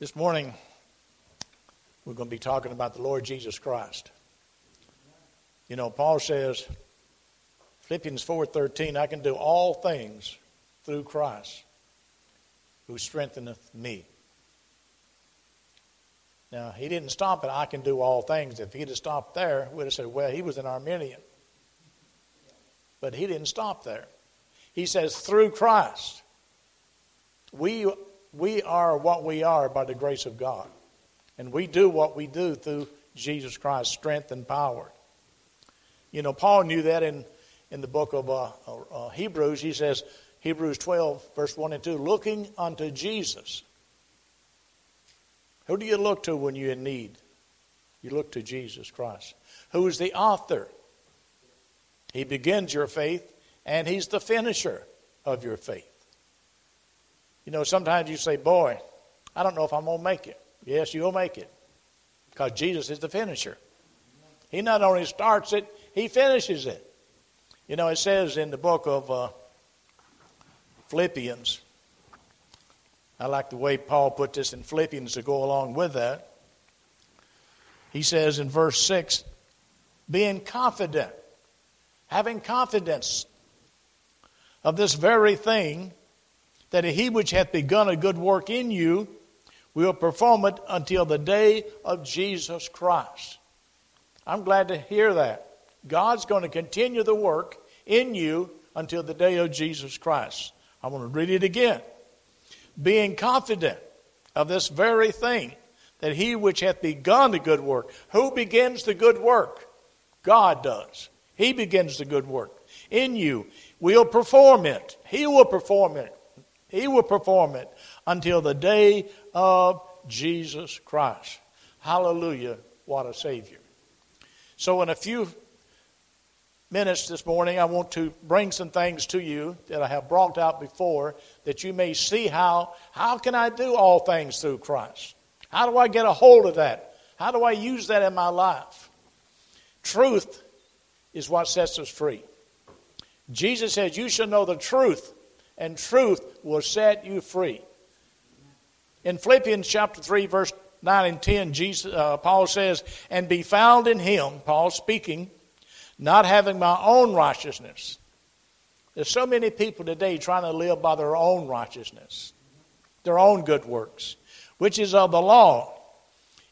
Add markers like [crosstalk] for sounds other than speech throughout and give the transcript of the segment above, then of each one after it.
This morning, we're going to be talking about the Lord Jesus Christ. You know, Paul says, Philippians 4:13, I can do all things through Christ who strengtheneth me. Now, he didn't stop at I can do all things. If he'd have stopped there, we'd have said, well, he was an Arminian. But he didn't stop there. He says, through Christ. We, we are what we are by the grace of God. And we do what we do through Jesus Christ's strength and power. You know, Paul knew that in, in the book of uh, uh, Hebrews. He says, Hebrews 12, verse 1 and 2, looking unto Jesus. Who do you look to when you're in need? You look to Jesus Christ, who is the author. He begins your faith, and He's the finisher of your faith. You know, sometimes you say, Boy, I don't know if I'm going to make it. Yes, you'll make it because Jesus is the finisher. He not only starts it, He finishes it. You know, it says in the book of uh, Philippians. I like the way Paul put this in Philippians to go along with that. He says in verse 6 being confident, having confidence of this very thing, that he which hath begun a good work in you will perform it until the day of Jesus Christ. I'm glad to hear that. God's going to continue the work in you until the day of Jesus Christ. I want to read it again. Being confident of this very thing, that he which hath begun the good work, who begins the good work? God does. He begins the good work in you. Will perform it. He will perform it. He will perform it until the day of Jesus Christ. Hallelujah. What a Savior. So, in a few minutes this morning, I want to bring some things to you that I have brought out before that you may see how, how can I do all things through Christ? How do I get a hold of that? How do I use that in my life? Truth is what sets us free. Jesus says, You shall know the truth, and truth will set you free. In Philippians chapter 3, verse 9 and 10, Jesus, uh, Paul says, And be found in him, Paul speaking, not having my own righteousness. There's so many people today trying to live by their own righteousness, their own good works, which is of the law.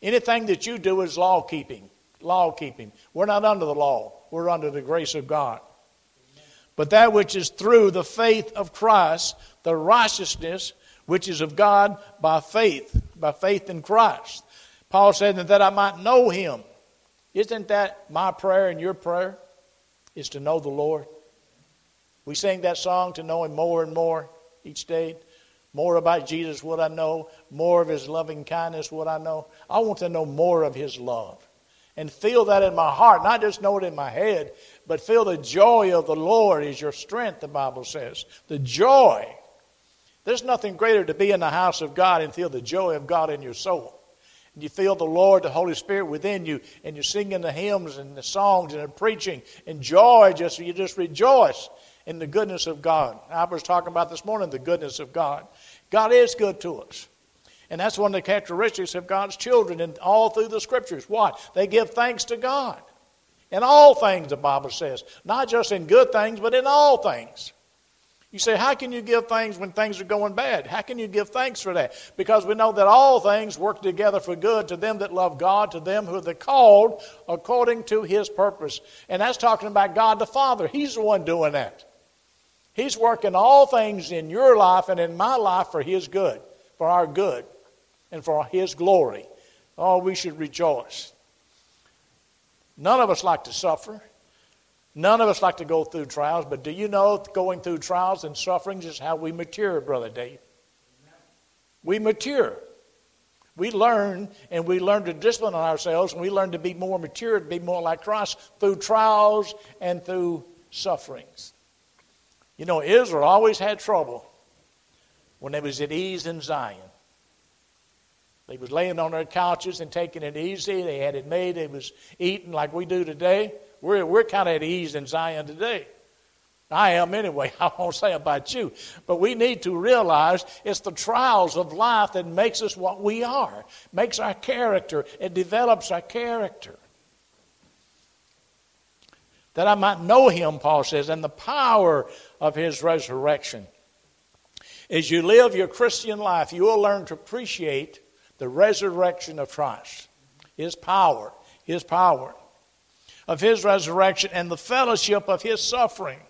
Anything that you do is law keeping. Law keeping. We're not under the law, we're under the grace of God. But that which is through the faith of Christ, the righteousness which is of God by faith, by faith in Christ. Paul said that I might know him isn't that my prayer and your prayer? Is to know the Lord. We sing that song to know Him more and more each day. More about Jesus what I know. More of His loving kindness what I know. I want to know more of His love. And feel that in my heart. Not just know it in my head, but feel the joy of the Lord is your strength, the Bible says. The joy. There's nothing greater to be in the house of God and feel the joy of God in your soul and you feel the Lord, the Holy Spirit within you, and you're singing the hymns and the songs and the preaching, and joy, just you just rejoice in the goodness of God. I was talking about this morning the goodness of God. God is good to us. And that's one of the characteristics of God's children and all through the scriptures. What? They give thanks to God. In all things, the Bible says. Not just in good things, but in all things. You say, how can you give thanks when things are going bad? How can you give thanks for that? Because we know that all things work together for good to them that love God, to them who are called according to his purpose. And that's talking about God the Father. He's the one doing that. He's working all things in your life and in my life for his good, for our good, and for his glory. Oh, we should rejoice. None of us like to suffer. None of us like to go through trials, but do you know going through trials and sufferings is how we mature, Brother Dave? We mature. We learn, and we learn to discipline ourselves, and we learn to be more mature, to be more like Christ through trials and through sufferings. You know, Israel always had trouble when they was at ease in Zion. They was laying on their couches and taking it easy. They had it made. They was eating like we do today. We're, we're kind of at ease in Zion today. I am anyway. [laughs] I won't say about you. But we need to realize it's the trials of life that makes us what we are, makes our character, it develops our character. That I might know him, Paul says, and the power of his resurrection. As you live your Christian life, you will learn to appreciate the resurrection of Christ, his power, his power of his resurrection, and the fellowship of his suffering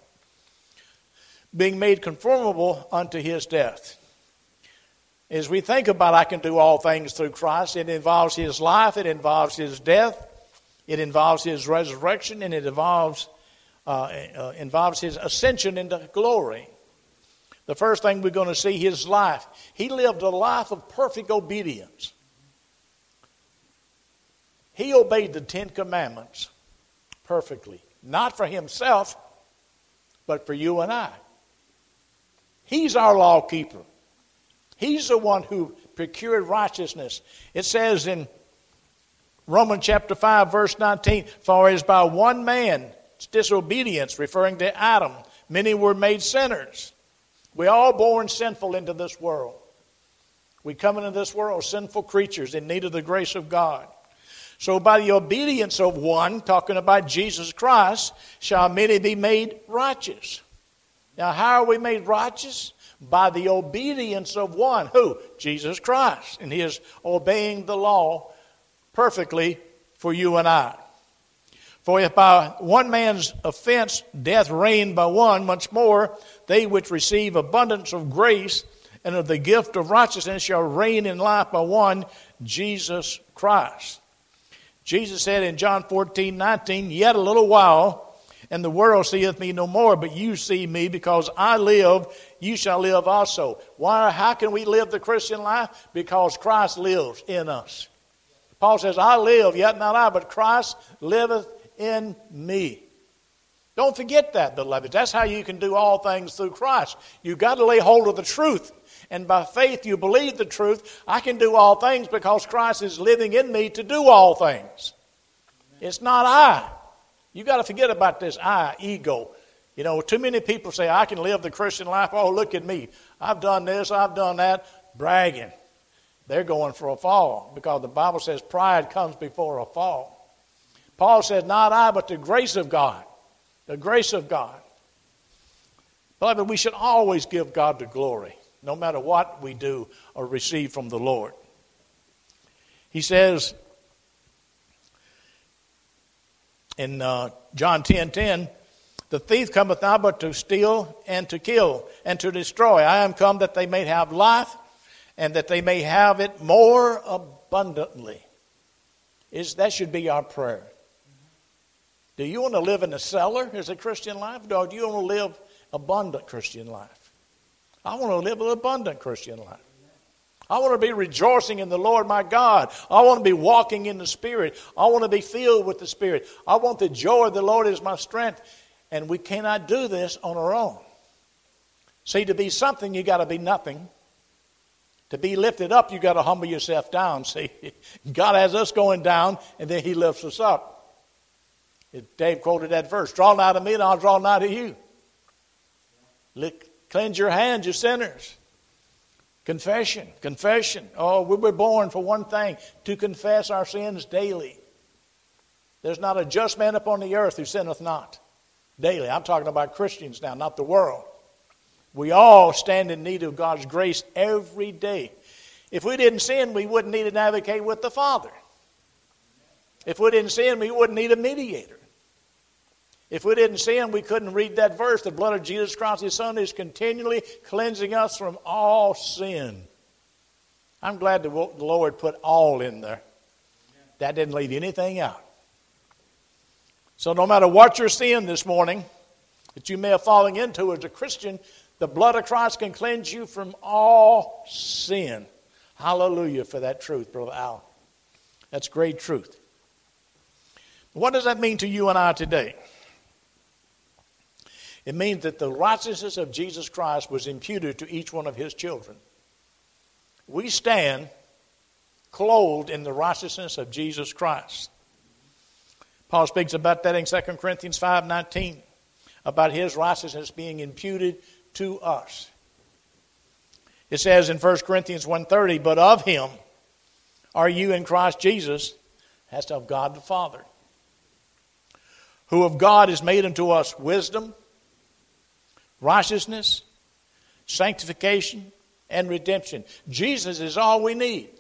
being made conformable unto his death. As we think about I can do all things through Christ, it involves his life, it involves his death, it involves his resurrection, and it involves, uh, uh, involves his ascension into glory. The first thing we're going to see is his life. He lived a life of perfect obedience. He obeyed the Ten Commandments perfectly, not for himself, but for you and I. He's our law keeper. He's the one who procured righteousness. It says in Romans chapter 5, verse 19, For as by one man's disobedience, referring to Adam, many were made sinners. We all born sinful into this world. We come into this world sinful creatures in need of the grace of God. So by the obedience of one, talking about Jesus Christ, shall many be made righteous. Now, how are we made righteous? By the obedience of one. Who? Jesus Christ. And he is obeying the law perfectly for you and I. For if by one man's offense death reigned by one, much more they which receive abundance of grace and of the gift of righteousness shall reign in life by one, Jesus Christ. Jesus said in John 14, 19, Yet a little while, and the world seeth me no more, but you see me because I live, you shall live also. Why, how can we live the Christian life? Because Christ lives in us. Paul says, I live, yet not I, but Christ liveth in me. Don't forget that, beloved. That's how you can do all things through Christ. You've got to lay hold of the truth. And by faith, you believe the truth. I can do all things because Christ is living in me to do all things. It's not I. You've got to forget about this I, ego. You know, too many people say, I can live the Christian life. Oh, look at me. I've done this, I've done that. Bragging. They're going for a fall because the Bible says pride comes before a fall. Paul says, Not I, but the grace of God. The grace of God. Beloved, we should always give God the glory, no matter what we do or receive from the Lord. He says, in uh, John 10 10, the thief cometh not but to steal and to kill and to destroy. I am come that they may have life and that they may have it more abundantly. Is, that should be our prayer. Do you want to live in a cellar as a Christian life? Or do you want to live abundant Christian life? I want to live an abundant Christian life. I want to be rejoicing in the Lord my God. I want to be walking in the Spirit. I want to be filled with the Spirit. I want the joy of the Lord as my strength. And we cannot do this on our own. See, to be something, you got to be nothing. To be lifted up, you got to humble yourself down. [laughs] See, God has us going down, and then He lifts us up. Dave quoted that verse Draw nigh to me, and I'll draw nigh to you. Cleanse your hands, you sinners. Confession, confession. Oh, we were born for one thing to confess our sins daily. There's not a just man upon the earth who sinneth not daily. I'm talking about Christians now, not the world. We all stand in need of God's grace every day. If we didn't sin, we wouldn't need to navigate with the Father. If we didn't sin, we wouldn't need a mediator. If we didn't sin, we couldn't read that verse. The blood of Jesus Christ, His Son, is continually cleansing us from all sin. I'm glad the Lord put all in there. That didn't leave anything out. So, no matter what you're seeing this morning that you may have fallen into as a Christian, the blood of Christ can cleanse you from all sin. Hallelujah for that truth, Brother Al. That's great truth. What does that mean to you and I today? It means that the righteousness of Jesus Christ was imputed to each one of his children. We stand clothed in the righteousness of Jesus Christ. Paul speaks about that in 2 Corinthians 5:19. about his righteousness being imputed to us. It says in 1 Corinthians 1:30, "But of him are you in Christ Jesus, as of God the Father, who of God is made unto us wisdom, righteousness, sanctification, and redemption. Jesus is all we need.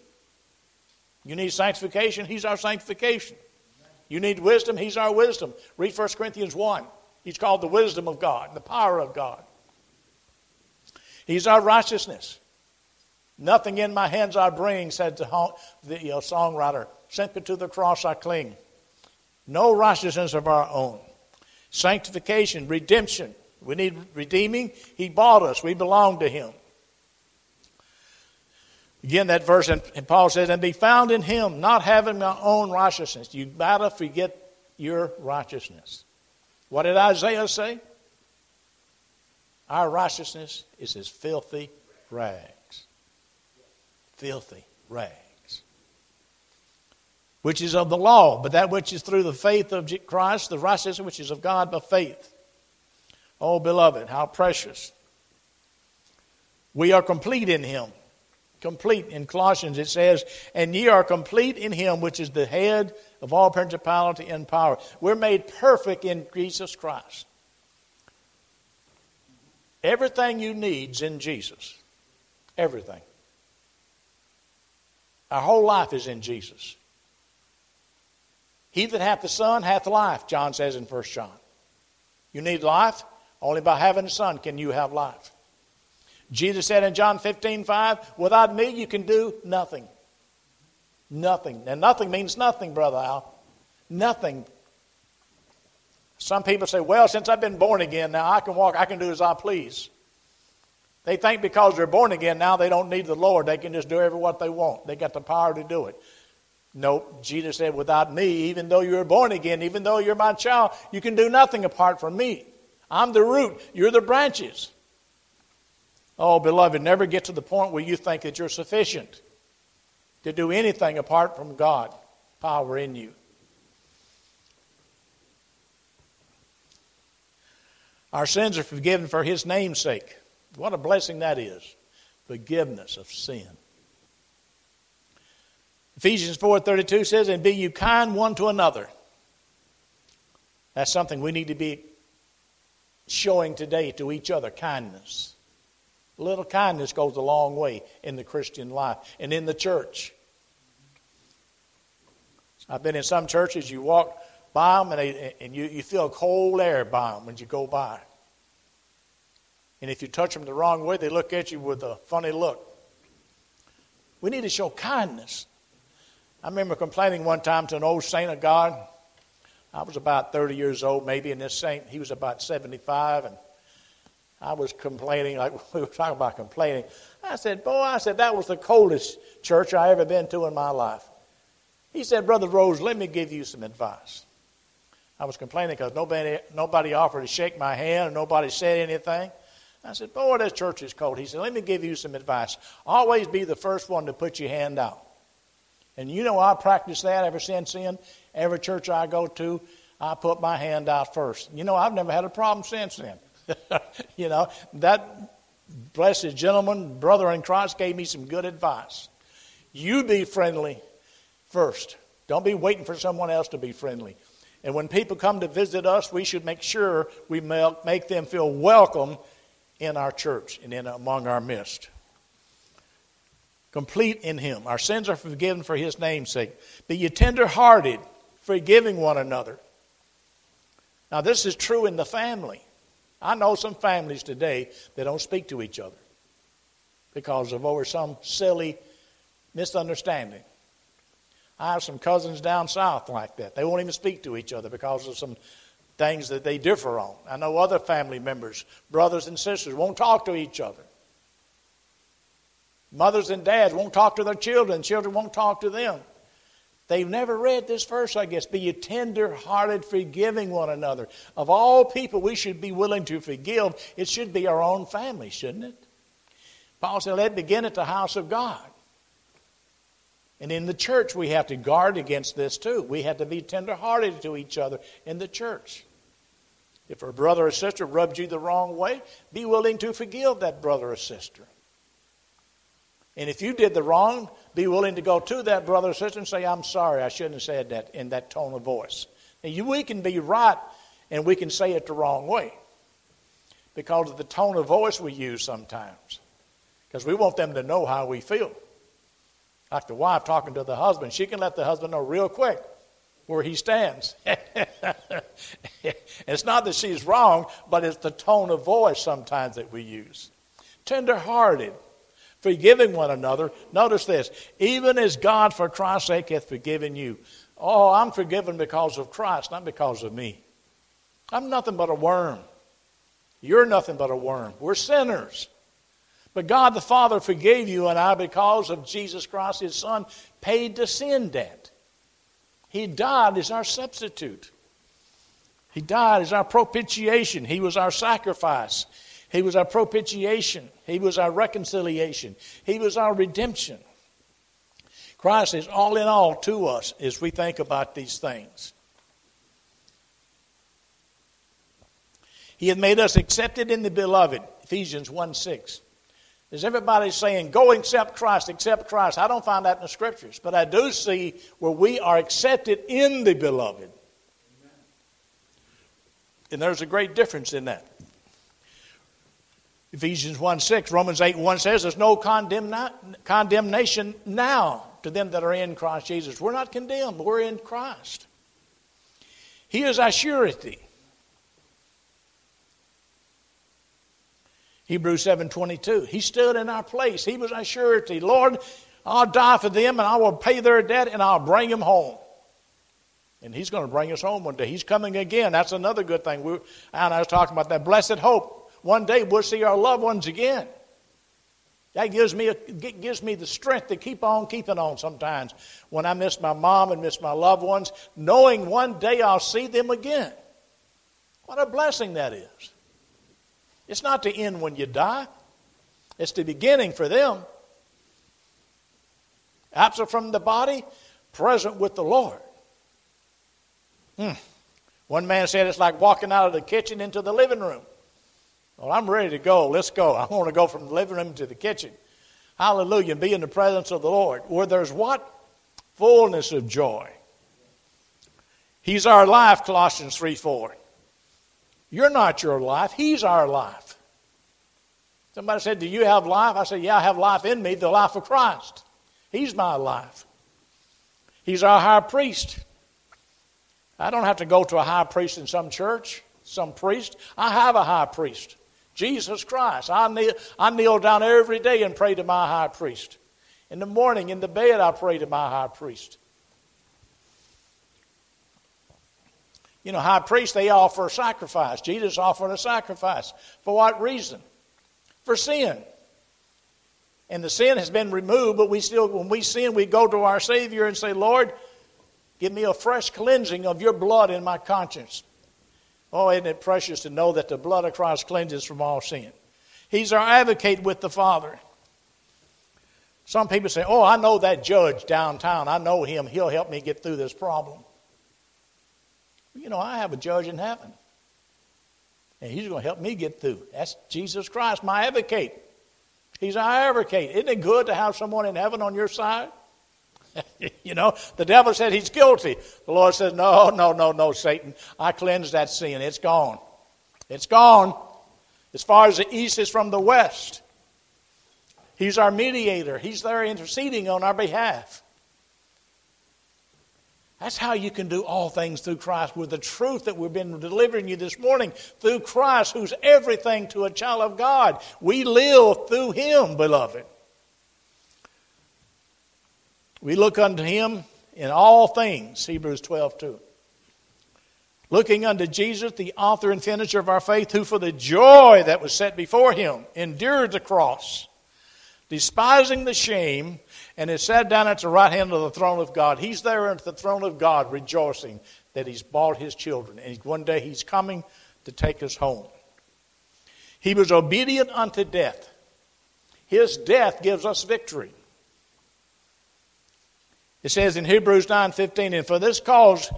You need sanctification, He's our sanctification. You need wisdom, He's our wisdom. Read 1 Corinthians 1. He's called the wisdom of God, the power of God. He's our righteousness. Nothing in my hands I bring, said the, you know, songwriter. Simply to the cross I cling. No righteousness of our own. Sanctification, redemption. We need redeeming. He bought us. We belong to Him. Again, that verse, and, Paul says, and be found in him, not having my own righteousness. You gotta forget your righteousness. What did Isaiah say? Our righteousness is as filthy rags. Filthy rags. Which is of the law, but that which is through the faith of Christ, the righteousness which is of God by faith. Oh, beloved, how precious. We are complete in him complete. In Colossians it says, And ye are complete in him which is the head of all principality and power. We're made perfect in Jesus Christ. Everything you need's in Jesus. Everything. Our whole life is in Jesus. He that hath the Son hath life, John says in 1 John. You need life? Only by having the Son can you have life. Jesus said in John 15, 5, without me you can do nothing. Nothing. And nothing means nothing, Brother Al. Nothing. Some people say, well, since I've been born again, now I can walk, I can do as I please. They think because they're born again now they don't need the Lord. They can just do every what they want. They got the power to do it. Nope. Jesus said, without me, even though you're born again, even though you're my child, you can do nothing apart from me. I'm the root. You're the branches. Oh, beloved, never get to the point where you think that you're sufficient to do anything apart from God power in you. Our sins are forgiven for his name's sake. What a blessing that is. Forgiveness of sin. Ephesians 4:32 says, "And be you kind one to another." That's something we need to be showing today to each other, kindness. A little kindness goes a long way in the Christian life and in the church. I've been in some churches, you walk by them and, they, and you, you feel cold air by them when you go by. And if you touch them the wrong way, they look at you with a funny look. We need to show kindness. I remember complaining one time to an old saint of God. I was about 30 years old, maybe, and this saint, he was about 75. And I was complaining, like [laughs] we were talking about complaining. I said, Boy, I said, that was the coldest church I ever been to in my life. He said, Brother Rose, let me give you some advice. I was complaining because nobody, nobody offered to shake my hand and nobody said anything. I said, Boy, this church is cold. He said, Let me give you some advice. Always be the first one to put your hand out. And you know, I practiced that ever since then. Every church I go to, I put my hand out first. You know, I've never had a problem since then. [laughs] you know, that blessed gentleman, brother in Christ, gave me some good advice. You be friendly first. Don't be waiting for someone else to be friendly. And when people come to visit us, we should make sure we make them feel welcome in our church and in among our midst. Complete in Him. Our sins are forgiven for His name's sake. Be ye tender hearted, forgiving one another. Now, this is true in the family. I know some families today that don't speak to each other because of over some silly misunderstanding. I have some cousins down south like that. They won't even speak to each other because of some things that they differ on. I know other family members, brothers and sisters, won't talk to each other. Mothers and dads won't talk to their children, children won't talk to them. They've never read this verse, I guess. Be ye tender hearted, forgiving one another. Of all people we should be willing to forgive, it should be our own family, shouldn't it? Paul said, let begin at the house of God. And in the church, we have to guard against this too. We have to be tender hearted to each other in the church. If a brother or sister rubbed you the wrong way, be willing to forgive that brother or sister. And if you did the wrong, be willing to go to that brother or sister and say, I'm sorry, I shouldn't have said that in that tone of voice. And you, we can be right and we can say it the wrong way because of the tone of voice we use sometimes. Because we want them to know how we feel. Like the wife talking to the husband, she can let the husband know real quick where he stands. [laughs] it's not that she's wrong, but it's the tone of voice sometimes that we use. Tenderhearted, forgiving one another. Notice this even as God for Christ's sake hath forgiven you. Oh, I'm forgiven because of Christ, not because of me. I'm nothing but a worm. You're nothing but a worm. We're sinners. But God the Father forgave you and I because of Jesus Christ, His Son, paid the sin debt. He died as our substitute. He died as our propitiation. He was our sacrifice. He was our propitiation. He was our reconciliation. He was our redemption. Christ is all in all to us as we think about these things. He had made us accepted in the beloved, Ephesians 1 6. Is everybody saying, go accept Christ, accept Christ? I don't find that in the scriptures, but I do see where we are accepted in the beloved. And there's a great difference in that. Ephesians 1 6, Romans 8 1 says, There's no condemnation now to them that are in Christ Jesus. We're not condemned, we're in Christ. He is our surety. Hebrews 7:22. He stood in our place. He was our surety. Lord, I'll die for them and I will pay their debt and I'll bring them home. And he's going to bring us home one day. He's coming again. That's another good thing. We, and I was talking about that blessed hope. One day we'll see our loved ones again. That gives me, a, gives me the strength to keep on keeping on sometimes when I miss my mom and miss my loved ones, knowing one day I'll see them again. What a blessing that is. It's not the end when you die, it's the beginning for them. Absent from the body, present with the Lord. Hmm. One man said it's like walking out of the kitchen into the living room. Well, I'm ready to go. Let's go. I want to go from the living room to the kitchen. Hallelujah. And be in the presence of the Lord. Where there's what? Fullness of joy. He's our life, Colossians 3 4. You're not your life, He's our life. Somebody said, Do you have life? I said, Yeah, I have life in me, the life of Christ. He's my life. He's our high priest. I don't have to go to a high priest in some church, some priest. I have a high priest, Jesus Christ. I kneel, I kneel down every day and pray to my high priest. In the morning, in the bed, I pray to my high priest. You know, high priests, they offer a sacrifice. Jesus offered a sacrifice. For what reason? For sin. And the sin has been removed, but we still, when we sin, we go to our Savior and say, Lord, give me a fresh cleansing of your blood in my conscience. Oh, isn't it precious to know that the blood of Christ cleanses from all sin? He's our advocate with the Father. Some people say, Oh, I know that judge downtown. I know him. He'll help me get through this problem. You know, I have a judge in heaven. And he's going to help me get through. That's Jesus Christ, my advocate. He's our advocate. Isn't it good to have someone in heaven on your side? [laughs] you know, the devil said he's guilty. The Lord says, No, no, no, no, Satan. I cleansed that sin. It's gone. It's gone. As far as the east is from the west. He's our mediator. He's there interceding on our behalf. That's how you can do all things through Christ with the truth that we've been delivering you this morning through Christ, who's everything to a child of God. We live through Him, beloved. We look unto Him in all things, Hebrews 12 2. Looking unto Jesus, the author and finisher of our faith, who for the joy that was set before Him endured the cross, despising the shame and is sat down at the right hand of the throne of God. He's there at the throne of God rejoicing that he's bought his children. And one day he's coming to take us home. He was obedient unto death. His death gives us victory. It says in Hebrews 9:15, and for this cause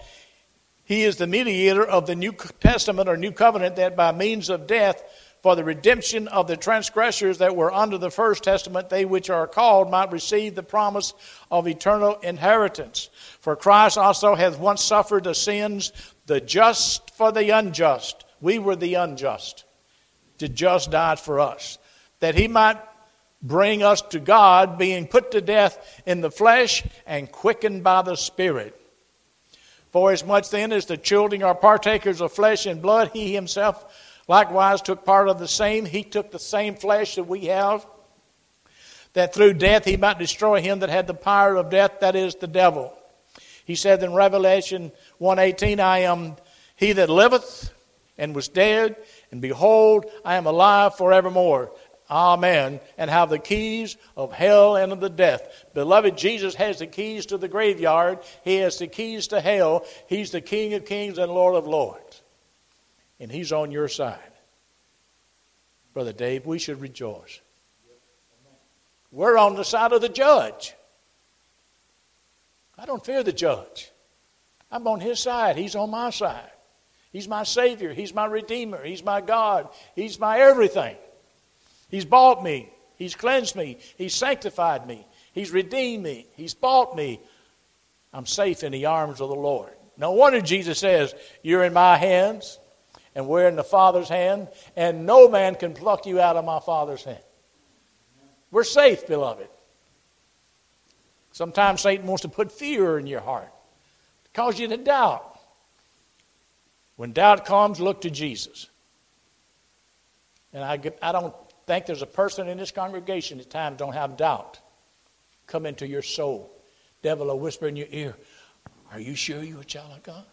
He is the mediator of the New Testament or New Covenant that by means of death for the redemption of the transgressors that were under the first testament, they which are called might receive the promise of eternal inheritance. For Christ also hath once suffered the sins, the just for the unjust. We were the unjust. The just died for us, that he might bring us to God, being put to death in the flesh and quickened by the Spirit. For as much then as the children are partakers of flesh and blood, he himself likewise took part of the same. He took the same flesh that we have, that through death he might destroy him that had the power of death, that is the devil. He said in Revelation 1:18, I am he that liveth and was dead, and behold, I am alive forevermore. Amen. And have the keys of hell and of the death. Beloved, Jesus has the keys to the graveyard. He has the keys to hell. He's the King of kings and Lord of lords and He's on your side. Brother Dave, we should rejoice. We're on the side of the judge. I don't fear the judge. I'm on his side. He's on my side. He's my Savior. He's my Redeemer. He's my God. He's my everything. He's bought me. He's cleansed me. He's sanctified me. He's redeemed me. He's bought me. I'm safe in the arms of the Lord. No wonder Jesus says, You're in my hands and we're in the Father's hand, and no man can pluck you out of my Father's hand. We're safe, beloved. Sometimes Satan wants to put fear in your heart, to cause you to doubt. When doubt comes, look to Jesus. And I, I don't think there's a person in this congregation at times don't have doubt come into your soul. Devil will whisper in your ear, Are you sure you're a child of God?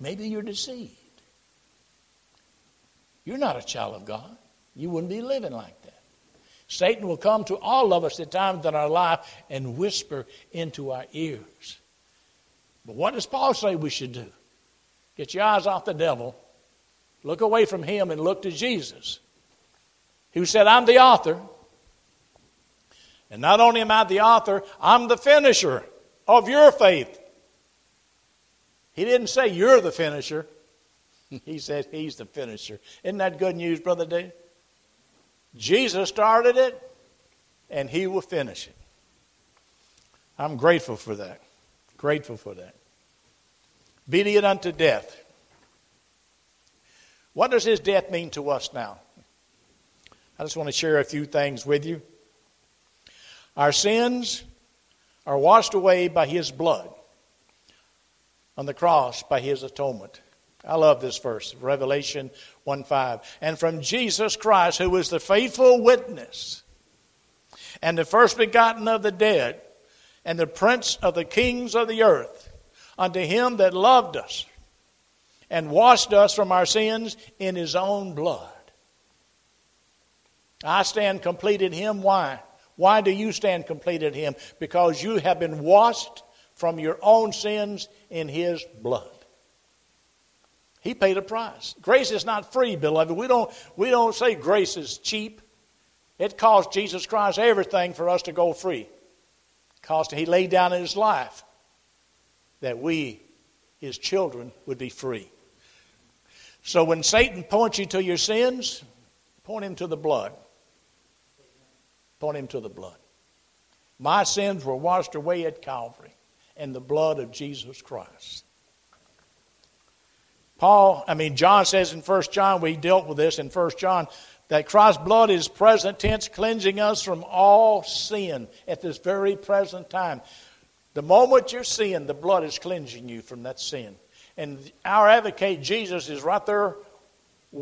Maybe you're deceived. You're not a child of God. You wouldn't be living like that. Satan will come to all of us at times in our life and whisper into our ears. But what does Paul say we should do? Get your eyes off the devil, look away from him, and look to Jesus, who said, I'm the author. And not only am I the author, I'm the finisher of your faith. He didn't say you're the finisher. [laughs] he said he's the finisher. Isn't that good news, Brother Dave? Jesus started it, and he will finish it. I'm grateful for that. Grateful for that. Obedient unto death. What does his death mean to us now? I just want to share a few things with you. Our sins are washed away by his blood on the cross by his atonement. I love this verse, Revelation 1 5. And from Jesus Christ, who is the faithful witness and the first begotten of the dead and the prince of the kings of the earth, unto him that loved us and washed us from our sins in his own blood. I stand complete in him. Why? Why do you stand complete in him? Because you have been washed from your own sins in his blood. He paid a price. Grace is not free, beloved. We don't, we don't say grace is cheap. It cost Jesus Christ everything for us to go free. It cost He laid down His life that we, His children, would be free. So when Satan points you to your sins, point him to the blood. Point him to the blood. My sins were washed away at Calvary in the blood of Jesus Christ. Paul, I mean, John says in 1 John, we dealt with this in 1 John, that Christ's blood is present tense, cleansing us from all sin at this very present time. The moment you're sin, the blood is cleansing you from that sin. And our advocate, Jesus, is right there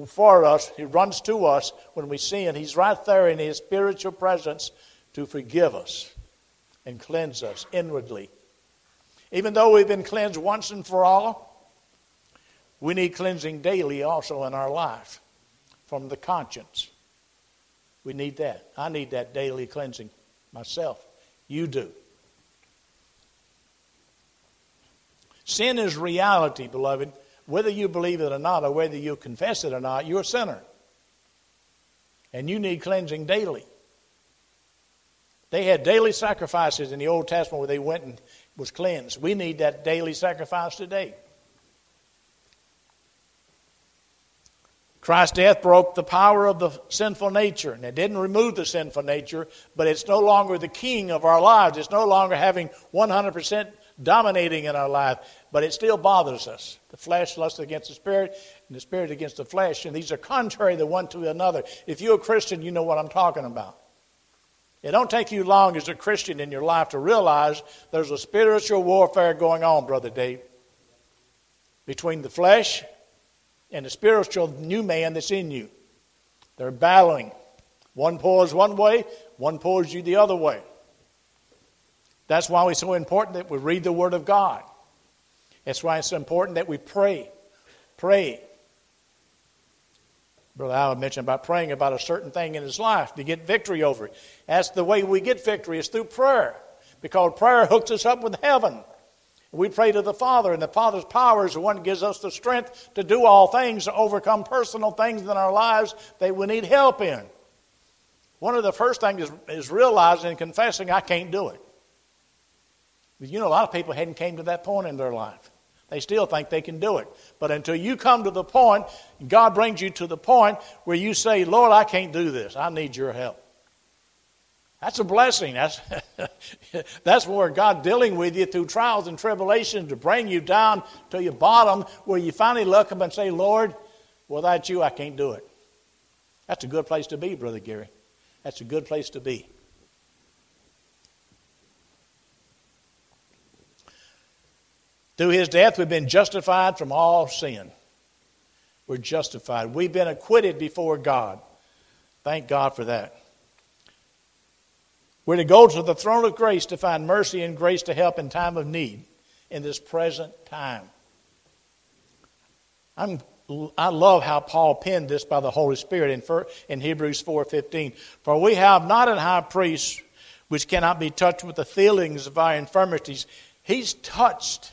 for us. He runs to us when we sin. He's right there in his spiritual presence to forgive us and cleanse us inwardly. Even though we've been cleansed once and for all, we need cleansing daily also in our life from the conscience. We need that. I need that daily cleansing myself. You do. Sin is reality, beloved. Whether you believe it or not, or whether you confess it or not, you're a sinner. And you need cleansing daily. They had daily sacrifices in the Old Testament where they went and was cleansed. We need that daily sacrifice today. Christ's death broke the power of the sinful nature, and it didn't remove the sinful nature, but it's no longer the king of our lives. It's no longer having 100% dominating in our life, but it still bothers us. The flesh lusts against the spirit, and the spirit against the flesh, and these are contrary the one to another. If you're a Christian, you know what I'm talking about. It don't take you long as a Christian in your life to realize there's a spiritual warfare going on, Brother Dave, between the flesh and the spiritual new man that's in you. They're battling. One pulls one way, one pulls you the other way. That's why it's so important that we read the Word of God. That's why it's so important that we pray. Pray. Brother Allen mentioned about praying about a certain thing in his life to get victory over it. That's the way we get victory is through prayer. Because prayer hooks us up with heaven. We pray to the Father, and the Father's power is the one that gives us the strength to do all things, to overcome personal things in our lives that we need help in. One of the first things is, is realizing and confessing I can't do it. You know, a lot of people hadn't came to that point in their life. They still think they can do it. But until you come to the point, God brings you to the point where you say, Lord, I can't do this. I need your help. That's a blessing. That's, [laughs] that's where God dealing with you through trials and tribulations to bring you down to your bottom where you finally look up and say, Lord, without you, I can't do it. That's a good place to be, Brother Gary. That's a good place to be. Through his death, we've been justified from all sin. We're justified. We've been acquitted before God. Thank God for that. We're to go to the throne of grace to find mercy and grace to help in time of need in this present time. I'm, I love how Paul penned this by the Holy Spirit in, in Hebrews 4.15. For we have not an high priest which cannot be touched with the feelings of our infirmities. He's touched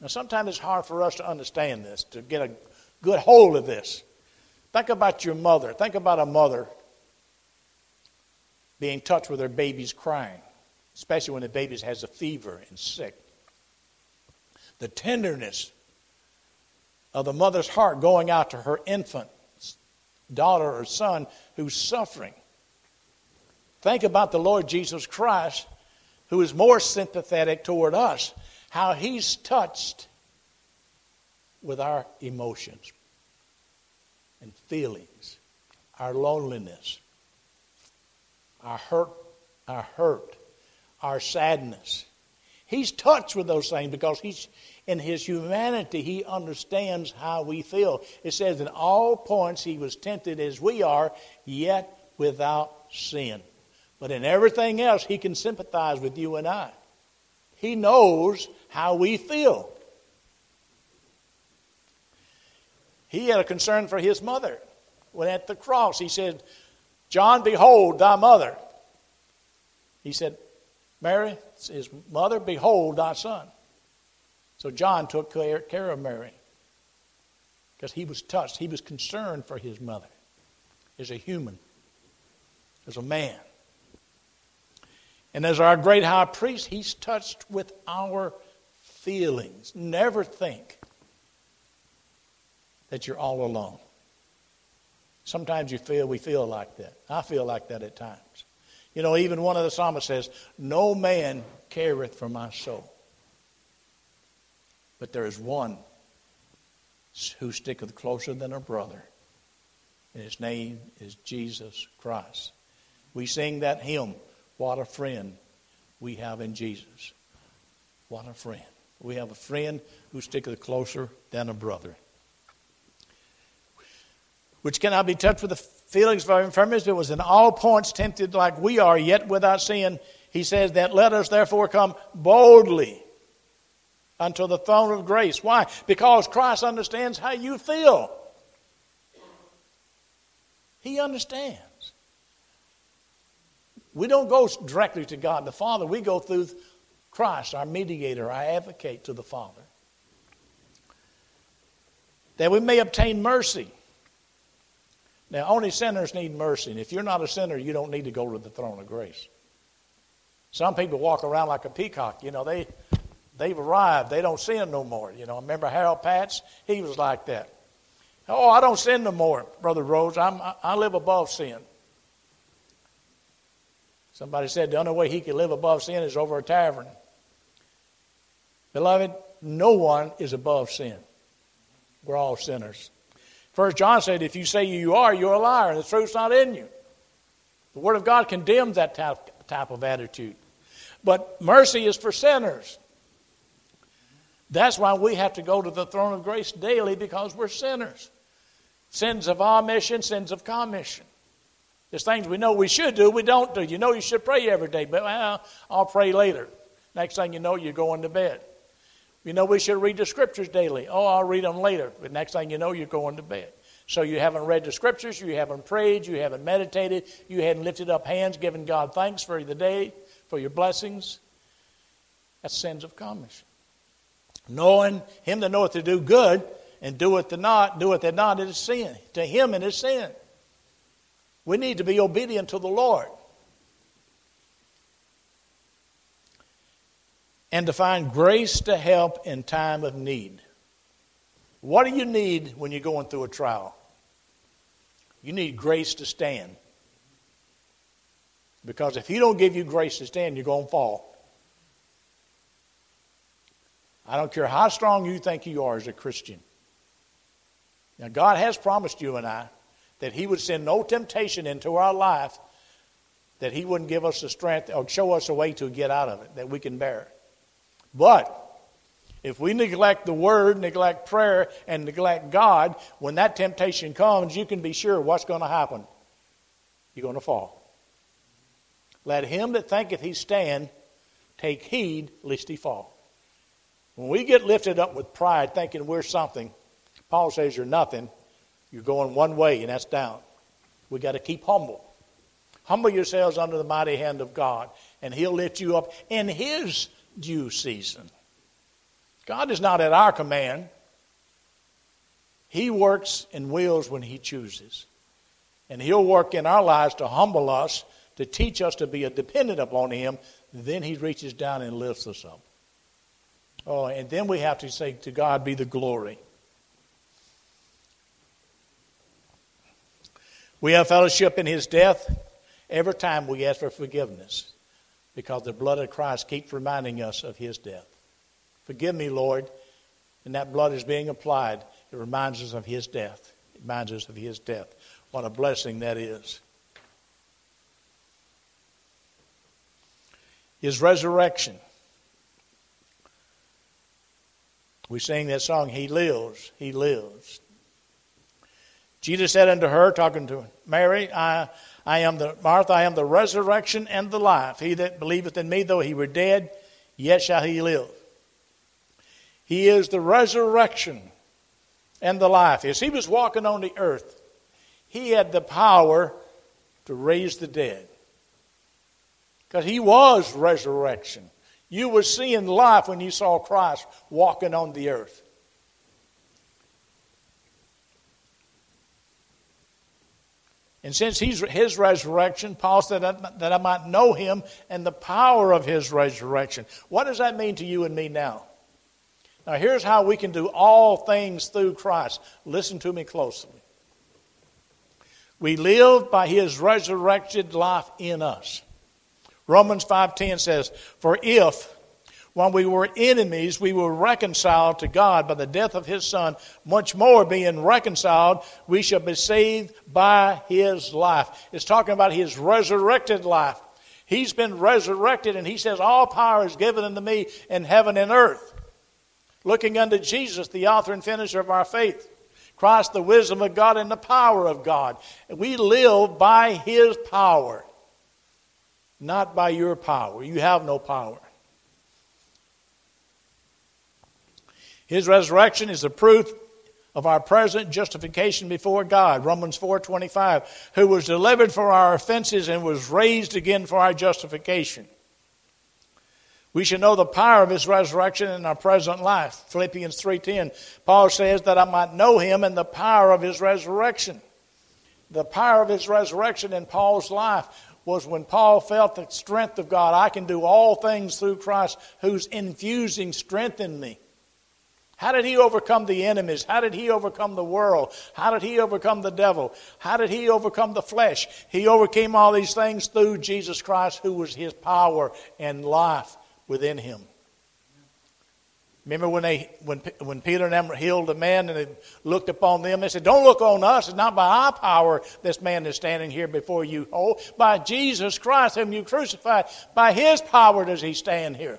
now, sometimes it's hard for us to understand this, to get a good hold of this. Think about your mother. Think about a mother being touched with her baby's crying, especially when the baby has a fever and sick. The tenderness of the mother's heart going out to her infant daughter or son who's suffering. Think about the Lord Jesus Christ, who is more sympathetic toward us how He's touched with our emotions and feelings, our loneliness, our hurt, our hurt, our sadness. He's touched with those things because he's in his humanity he understands how we feel. It says in all points he was tempted as we are, yet without sin. But in everything else he can sympathize with you and I. He knows how we feel. He had a concern for his mother. When at the cross, he said, John, behold thy mother. He said, Mary, his mother, behold thy son. So John took care of Mary because he was touched. He was concerned for his mother as a human, as a man. And as our great high priest, he's touched with our feelings. Never think that you're all alone. Sometimes you feel we feel like that. I feel like that at times. You know, even one of the psalmists says, No man careth for my soul. But there is one who sticketh closer than a brother, and his name is Jesus Christ. We sing that hymn, What a Friend We Have in Jesus. What a friend. We have a friend who sticketh closer than a brother. Which cannot be touched with the feelings of our infirmities, but was in all points tempted like we are, yet without sin. He says that let us therefore come boldly unto the throne of grace. Why? Because Christ understands how you feel. He understands. We don't go directly to God the Father, we go through Christ, our mediator, our advocate to the Father. That we may obtain mercy. Now, only sinners need mercy. And if you're not a sinner, you don't need to go to the throne of grace. Some people walk around like a peacock. You know, they, they've arrived. They don't sin no more. You know, remember Harold Patz? He was like that. Oh, I don't sin no more, Brother Rose. I'm, I live above sin. Somebody said the only way he could live above sin is over a tavern. Beloved, no one is above sin. We're all sinners. First John said, if you say you are, you're a liar, and the truth's not in you. The Word of God condemns that type, of attitude. But mercy is for sinners. That's why we have to go to the throne of grace daily because we're sinners. Sins of omission, sins of commission. There's things we know we should do, we don't do. You know you should pray every day, but well, I'll pray later. Next thing you know, you're going to bed. You know we should read the scriptures daily. Oh, I'll read them later. But next thing you know, you're going to bed. So you haven't read the scriptures, you haven't prayed, you haven't meditated, you hadn't lifted up hands, given God thanks for the day, for your blessings. That's sins of commission. Knowing him that knoweth to do good and doeth the not, doeth it not, it is sin. To him it is sin. We need to be obedient to the Lord. And to find grace to help in time of need. What do you need when you're going through a trial? You need grace to stand. Because if He don't give you grace to stand, you're going to fall. I don't care how strong you think you are as a Christian. Now, God has promised you and I that He would send no temptation into our life that He wouldn't give us the strength or show us a way to get out of it, that we can bear it. But if we neglect the Word, neglect prayer, and neglect God, when that temptation comes, you can be sure what's going to happen. You're going to fall. Let him that thinketh he stand take heed lest he fall. When we get lifted up with pride, thinking we're something, Paul says you're nothing. You're going one way, and that's down. We got to keep humble. Humble yourselves under the mighty hand of God, and He'll lift you up in His due season. God is not at our command. He works and wills when He chooses. And He'll work in our lives to humble us, to teach us to be dependent upon Him. Then He reaches down and lifts us up. Oh, and then we have to say, To God be the glory. We have fellowship in His death every time we ask for forgiveness because the blood of Christ keeps reminding us of His death. Forgive me, Lord. And that blood is being applied. It reminds us of His death. It reminds us of His death. What a blessing that is. His resurrection. We sing that song, He lives, He lives. Jesus said unto her, talking to Mary, I, I am the Martha, I am the resurrection and the life. He that believeth in me, though he were dead, yet shall he live. He is the resurrection and the life. As he was walking on the earth, he had the power to raise the dead. Because he was resurrection. You were seeing life when you saw Christ walking on the earth. And since he's his resurrection, Paul said that, that I might know him and the power of his resurrection. What does that mean to you and me now? Now, here's how we can do all things through Christ. Listen to me closely. We live by his resurrected life in us. Romans 5:10 says, "For if when we were enemies we were reconciled to God by the death of his son, much more being reconciled we shall be saved by his life." It's talking about his resurrected life. He's been resurrected and he says all power is given unto me in heaven and earth. Looking unto Jesus, the author and finisher of our faith. Christ, the wisdom of God and the power of God. We live by his power not by your power. You have no power. His resurrection is the proof of our present justification before God. Romans 4:25, who was delivered for our offenses and was raised again for our justification. We should know the power of his resurrection in our present life. Philippians 3:10, Paul says that I might know him and the power of his resurrection. The power of his resurrection in Paul's life was when Paul felt the strength of God. I can do all things through Christ who's infusing strength in me. How did he overcome the enemies? How did he overcome the world? How did he overcome the devil? How did he overcome the flesh? He overcame all these things through Jesus Christ, who was his power and life within him. Remember when they when when Peter and them healed the man and they looked upon them, they said, Don't look on us, it's not by our power this man is standing here before you. Oh, by Jesus Christ, whom you crucified, by his power does he stand here.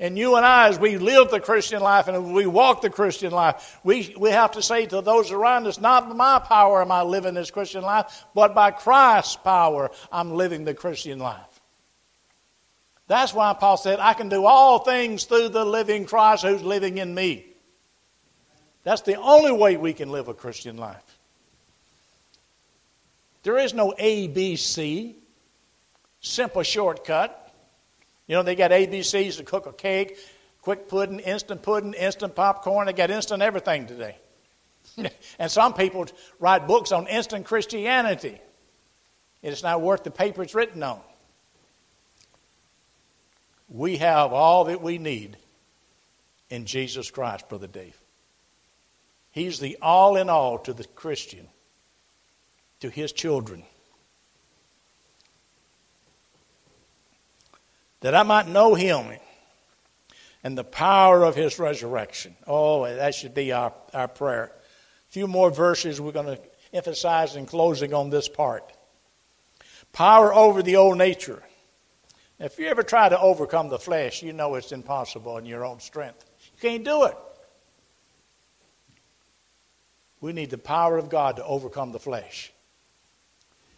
And you and I, as we live the Christian life and we walk the Christian life, we, we have to say to those around us, not by my power am I living this Christian life, but by Christ's power I'm living the Christian life. That's why Paul said, I can do all things through the living Christ who's living in me. That's the only way we can live a Christian life. There is no ABC, simple shortcut. You know, they got ABCs to cook a cake, quick pudding, instant pudding, instant popcorn. They got instant everything today. [laughs] and some people write books on instant Christianity. It's not worth the paper it's written on we have all that we need in Jesus Christ, Brother Dave. He's the all in all to the Christian, to his children. That I might know him and the power of his resurrection. Oh, that should be our, our prayer. A few more verses we're going to emphasize in closing on this part. Power over the old nature if you ever try to overcome the flesh, you know it's impossible in your own strength. You can't do it. We need the power of God to overcome the flesh.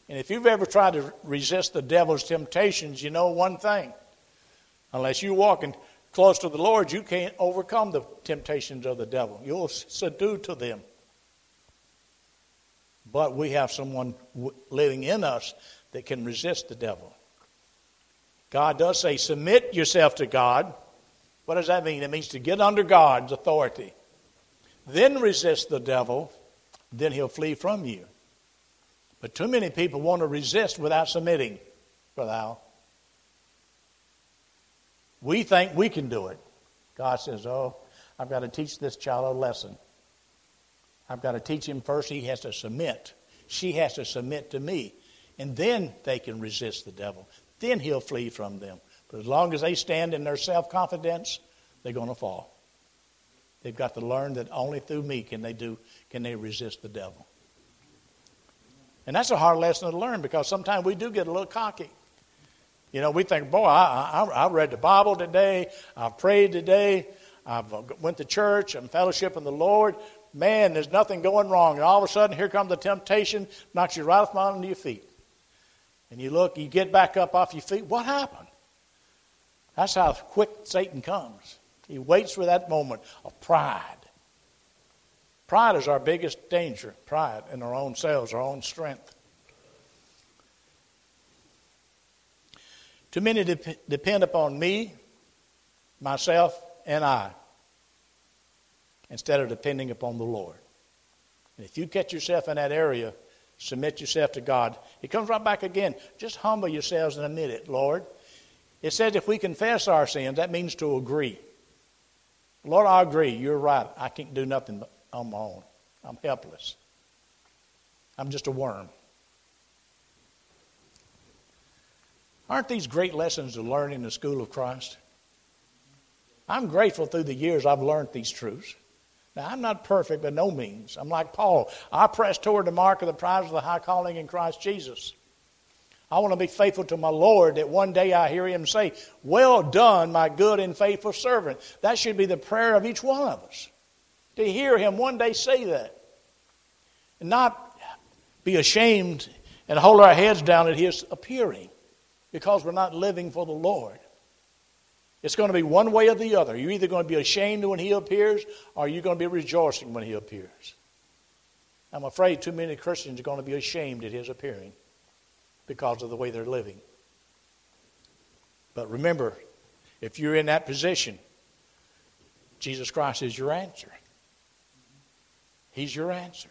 And if you've ever tried to resist the devil's temptations, you know one thing. Unless you're walking close to the Lord, you can't overcome the temptations of the devil. You'll subdue to them. But we have someone living in us that can resist the devil. God does say, submit yourself to God. What does that mean? It means to get under God's authority. Then resist the devil, then he'll flee from you. But too many people want to resist without submitting, Brother Al. We think we can do it. God says, Oh, I've got to teach this child a lesson. I've got to teach him first. He has to submit. She has to submit to me. And then they can resist the devil then he'll flee from them. But as long as they stand in their self confidence, they're going to fall. They've got to learn that only through me can they do can they resist the devil. And that's a hard lesson to learn because sometimes we do get a little cocky. You know, we think, boy, I, I, I read the Bible today, I've prayed today, I've went to church, I'm fellowshipping the Lord. Man, there's nothing going wrong. And all of a sudden, here comes the temptation, knocks you right off onto your feet and you look, you get back up off your feet, what happened? That's how quick Satan comes. He waits for that moment of pride. Pride is our biggest danger pride in our own selves, our own strength. Too many depend upon me, myself, and I instead of depending upon the Lord. And if you catch yourself in that area, Submit yourself to God. He comes right back again. Just humble yourselves and admit it, Lord. It says if we confess our sins, that means to agree. Lord, I agree. You're right. I can't do nothing on my own. I'm helpless. I'm just a worm. Aren't these great lessons to learn in the school of Christ? I'm grateful through the years I've learned these truths. Now, I'm not perfect by no means. I'm like Paul. I press toward the mark of the prize of the high calling in Christ Jesus. I want to be faithful to my Lord that one day I hear him say, Well done, my good and faithful servant. That should be the prayer of each one of us. To hear him one day say that. And not be ashamed and hold our heads down at his appearing because we're not living for the Lord. It's going to be one way or the other. You're either going to be ashamed when he appears or you're going to be rejoicing when he appears. I'm afraid too many Christians are going to be ashamed at his appearing because of the way they're living. But remember, if you're in that position, Jesus Christ is your answer. He's your answer.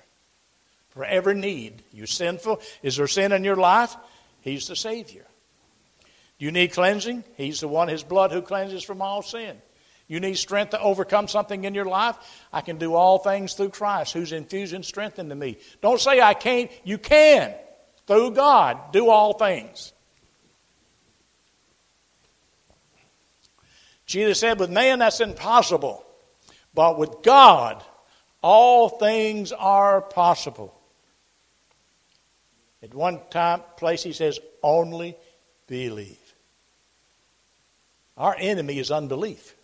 For every need, you sinful, is there sin in your life? He's the Savior. You need cleansing? He's the one, His blood, who cleanses from all sin. You need strength to overcome something in your life? I can do all things through Christ who's infusing strength into me. Don't say I can't. You can. Through God, do all things. Jesus said, with man that's impossible, but with God, all things are possible. At one time, place, he says, only believe. Our enemy is unbelief.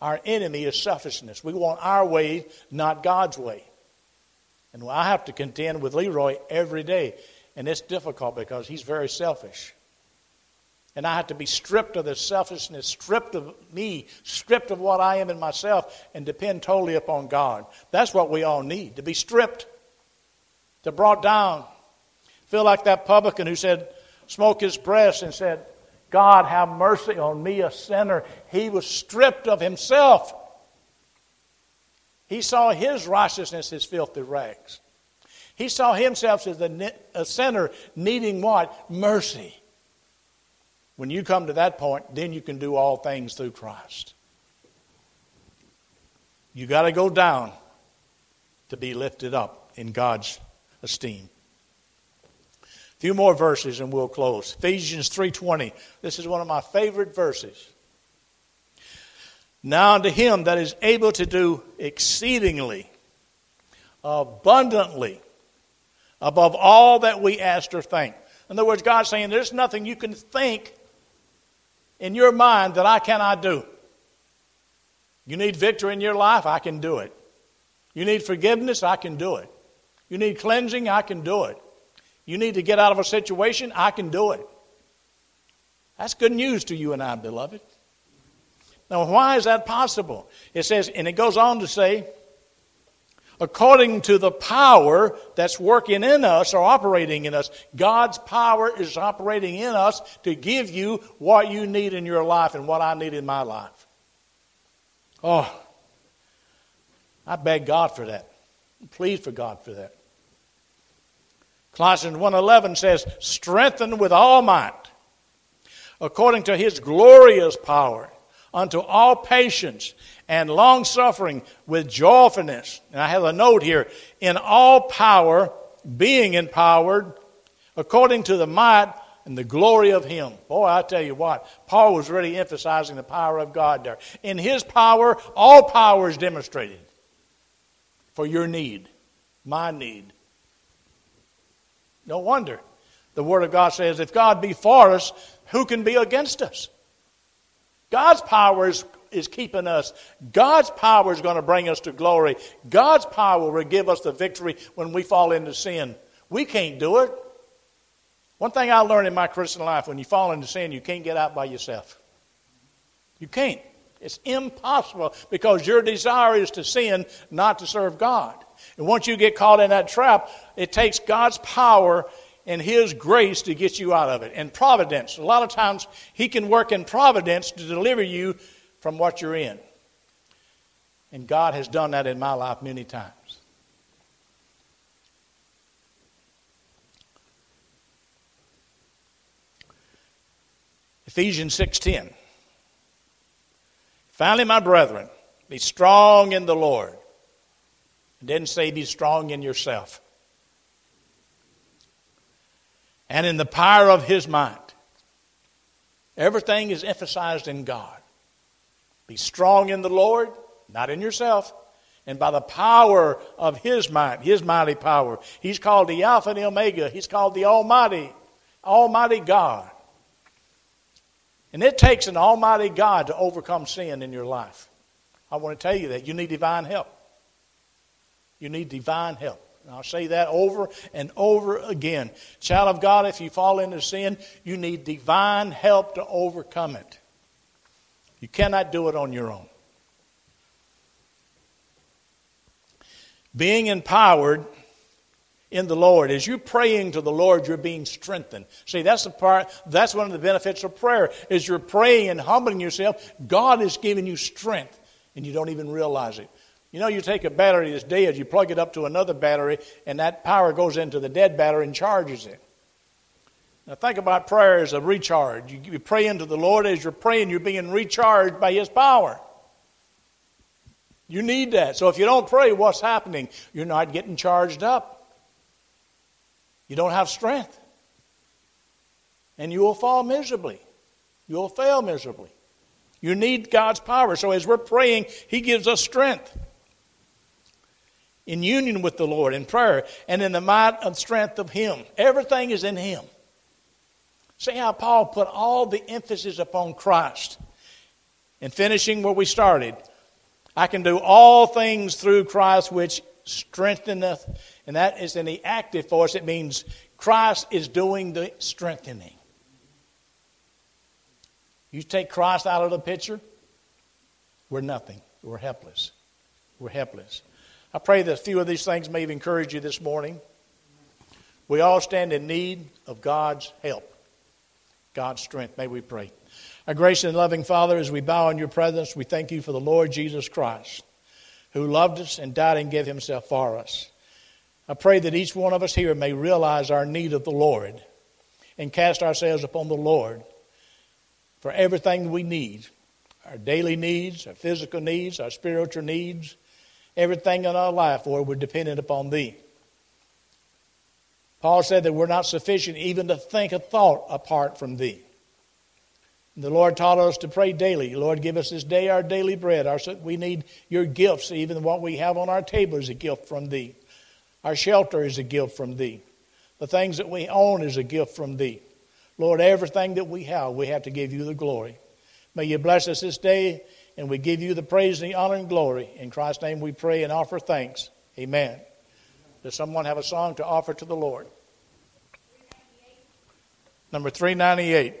Our enemy is selfishness. We want our way, not God's way. And I have to contend with Leroy every day. And it's difficult because he's very selfish. And I have to be stripped of this selfishness, stripped of me, stripped of what I am in myself, and depend totally upon God. That's what we all need to be stripped, to brought down. Feel like that publican who said, smoke his breast and said, God, have mercy on me, a sinner. He was stripped of himself. He saw his righteousness as filthy rags. He saw himself as a sinner needing what? Mercy. When you come to that point, then you can do all things through Christ. You got to go down to be lifted up in God's esteem few more verses and we'll close. Ephesians 3:20. This is one of my favorite verses. Now unto him that is able to do exceedingly abundantly above all that we ask or think. In other words, God's saying there's nothing you can think in your mind that I cannot do. You need victory in your life, I can do it. You need forgiveness, I can do it. You need cleansing, I can do it. You need to get out of a situation, I can do it. That's good news to you and I, beloved. Now, why is that possible? It says, and it goes on to say, according to the power that's working in us or operating in us. God's power is operating in us to give you what you need in your life and what I need in my life. Oh, I beg God for that. Please for God for that. Colossians 1.11 says, strengthen with all might, according to his glorious power, unto all patience and long suffering with joyfulness. And I have a note here, in all power, being empowered, according to the might and the glory of him. Boy, I tell you what, Paul was really emphasizing the power of God there. In his power, all power is demonstrated for your need, my need. No wonder. The Word of God says, if God be for us, who can be against us? God's power is, is keeping us. God's power is going to bring us to glory. God's power will give us the victory when we fall into sin. We can't do it. One thing I learned in my Christian life when you fall into sin, you can't get out by yourself. You can't. It's impossible because your desire is to sin, not to serve God. And once you get caught in that trap, it takes God's power and His grace to get you out of it. And providence. A lot of times, He can work in providence to deliver you from what you're in. And God has done that in my life many times. Ephesians 6:10 Finally my brethren be strong in the Lord it didn't say be strong in yourself. And in the power of his might. Everything is emphasized in God. Be strong in the Lord, not in yourself. And by the power of his might, his mighty power. He's called the Alpha and the Omega. He's called the Almighty, Almighty God. And it takes an Almighty God to overcome sin in your life. I want to tell you that. You need divine help. You need divine help. And I'll say that over and over again. Child of God, if you fall into sin, you need divine help to overcome it. You cannot do it on your own. Being empowered in the Lord. As you're praying to the Lord, you're being strengthened. See, that's the part, that's one of the benefits of prayer. As you're praying and humbling yourself, God is giving you strength, and you don't even realize it. You know, you take a battery that's dead, you plug it up to another battery, and that power goes into the dead battery and charges it. Now, think about prayer as a recharge. You, pray into the Lord. As you're praying, you're being recharged by His power. You need that. So if you don't pray, what's happening? You're not getting charged up. You don't have strength. And you will fall miserably. You will fail miserably. You need God's power. So as we're praying, He gives us strength. In union with the Lord, in prayer, and in the might and strength of Him. Everything is in Him. See how Paul put all the emphasis upon Christ. In finishing where we started, I can do all things through Christ which strengtheneth. And that is in the active force. It means Christ is doing the strengthening. You take Christ out of the picture, we're nothing. We're helpless. We're helpless. I pray that a few of these things may have encouraged you this morning. We all stand in need of God's help, God's strength. May we pray. Our gracious and loving Father, as we bow in your presence, we thank you for the Lord Jesus Christ, who loved us and died and gave himself for us. I pray that each one of us here may realize our need of the Lord and cast ourselves upon the Lord for everything we need our daily needs, our physical needs, our spiritual needs, everything in our life, Lord, we're dependent upon Thee. Paul said that we're not sufficient even to think a thought apart from Thee. The Lord taught us to pray daily. Lord, give us this day our daily bread. Our, we need your gifts. Even what we have on our table is a gift from Thee. Our shelter is a gift from Thee. The things that we own is a gift from Thee. Lord, everything that we have, we have to give you the glory. May you bless us this day, and we give you the praise and the honor and glory. In Christ's name we pray and offer thanks. Amen. Does someone have a song to offer to the Lord? Number 398.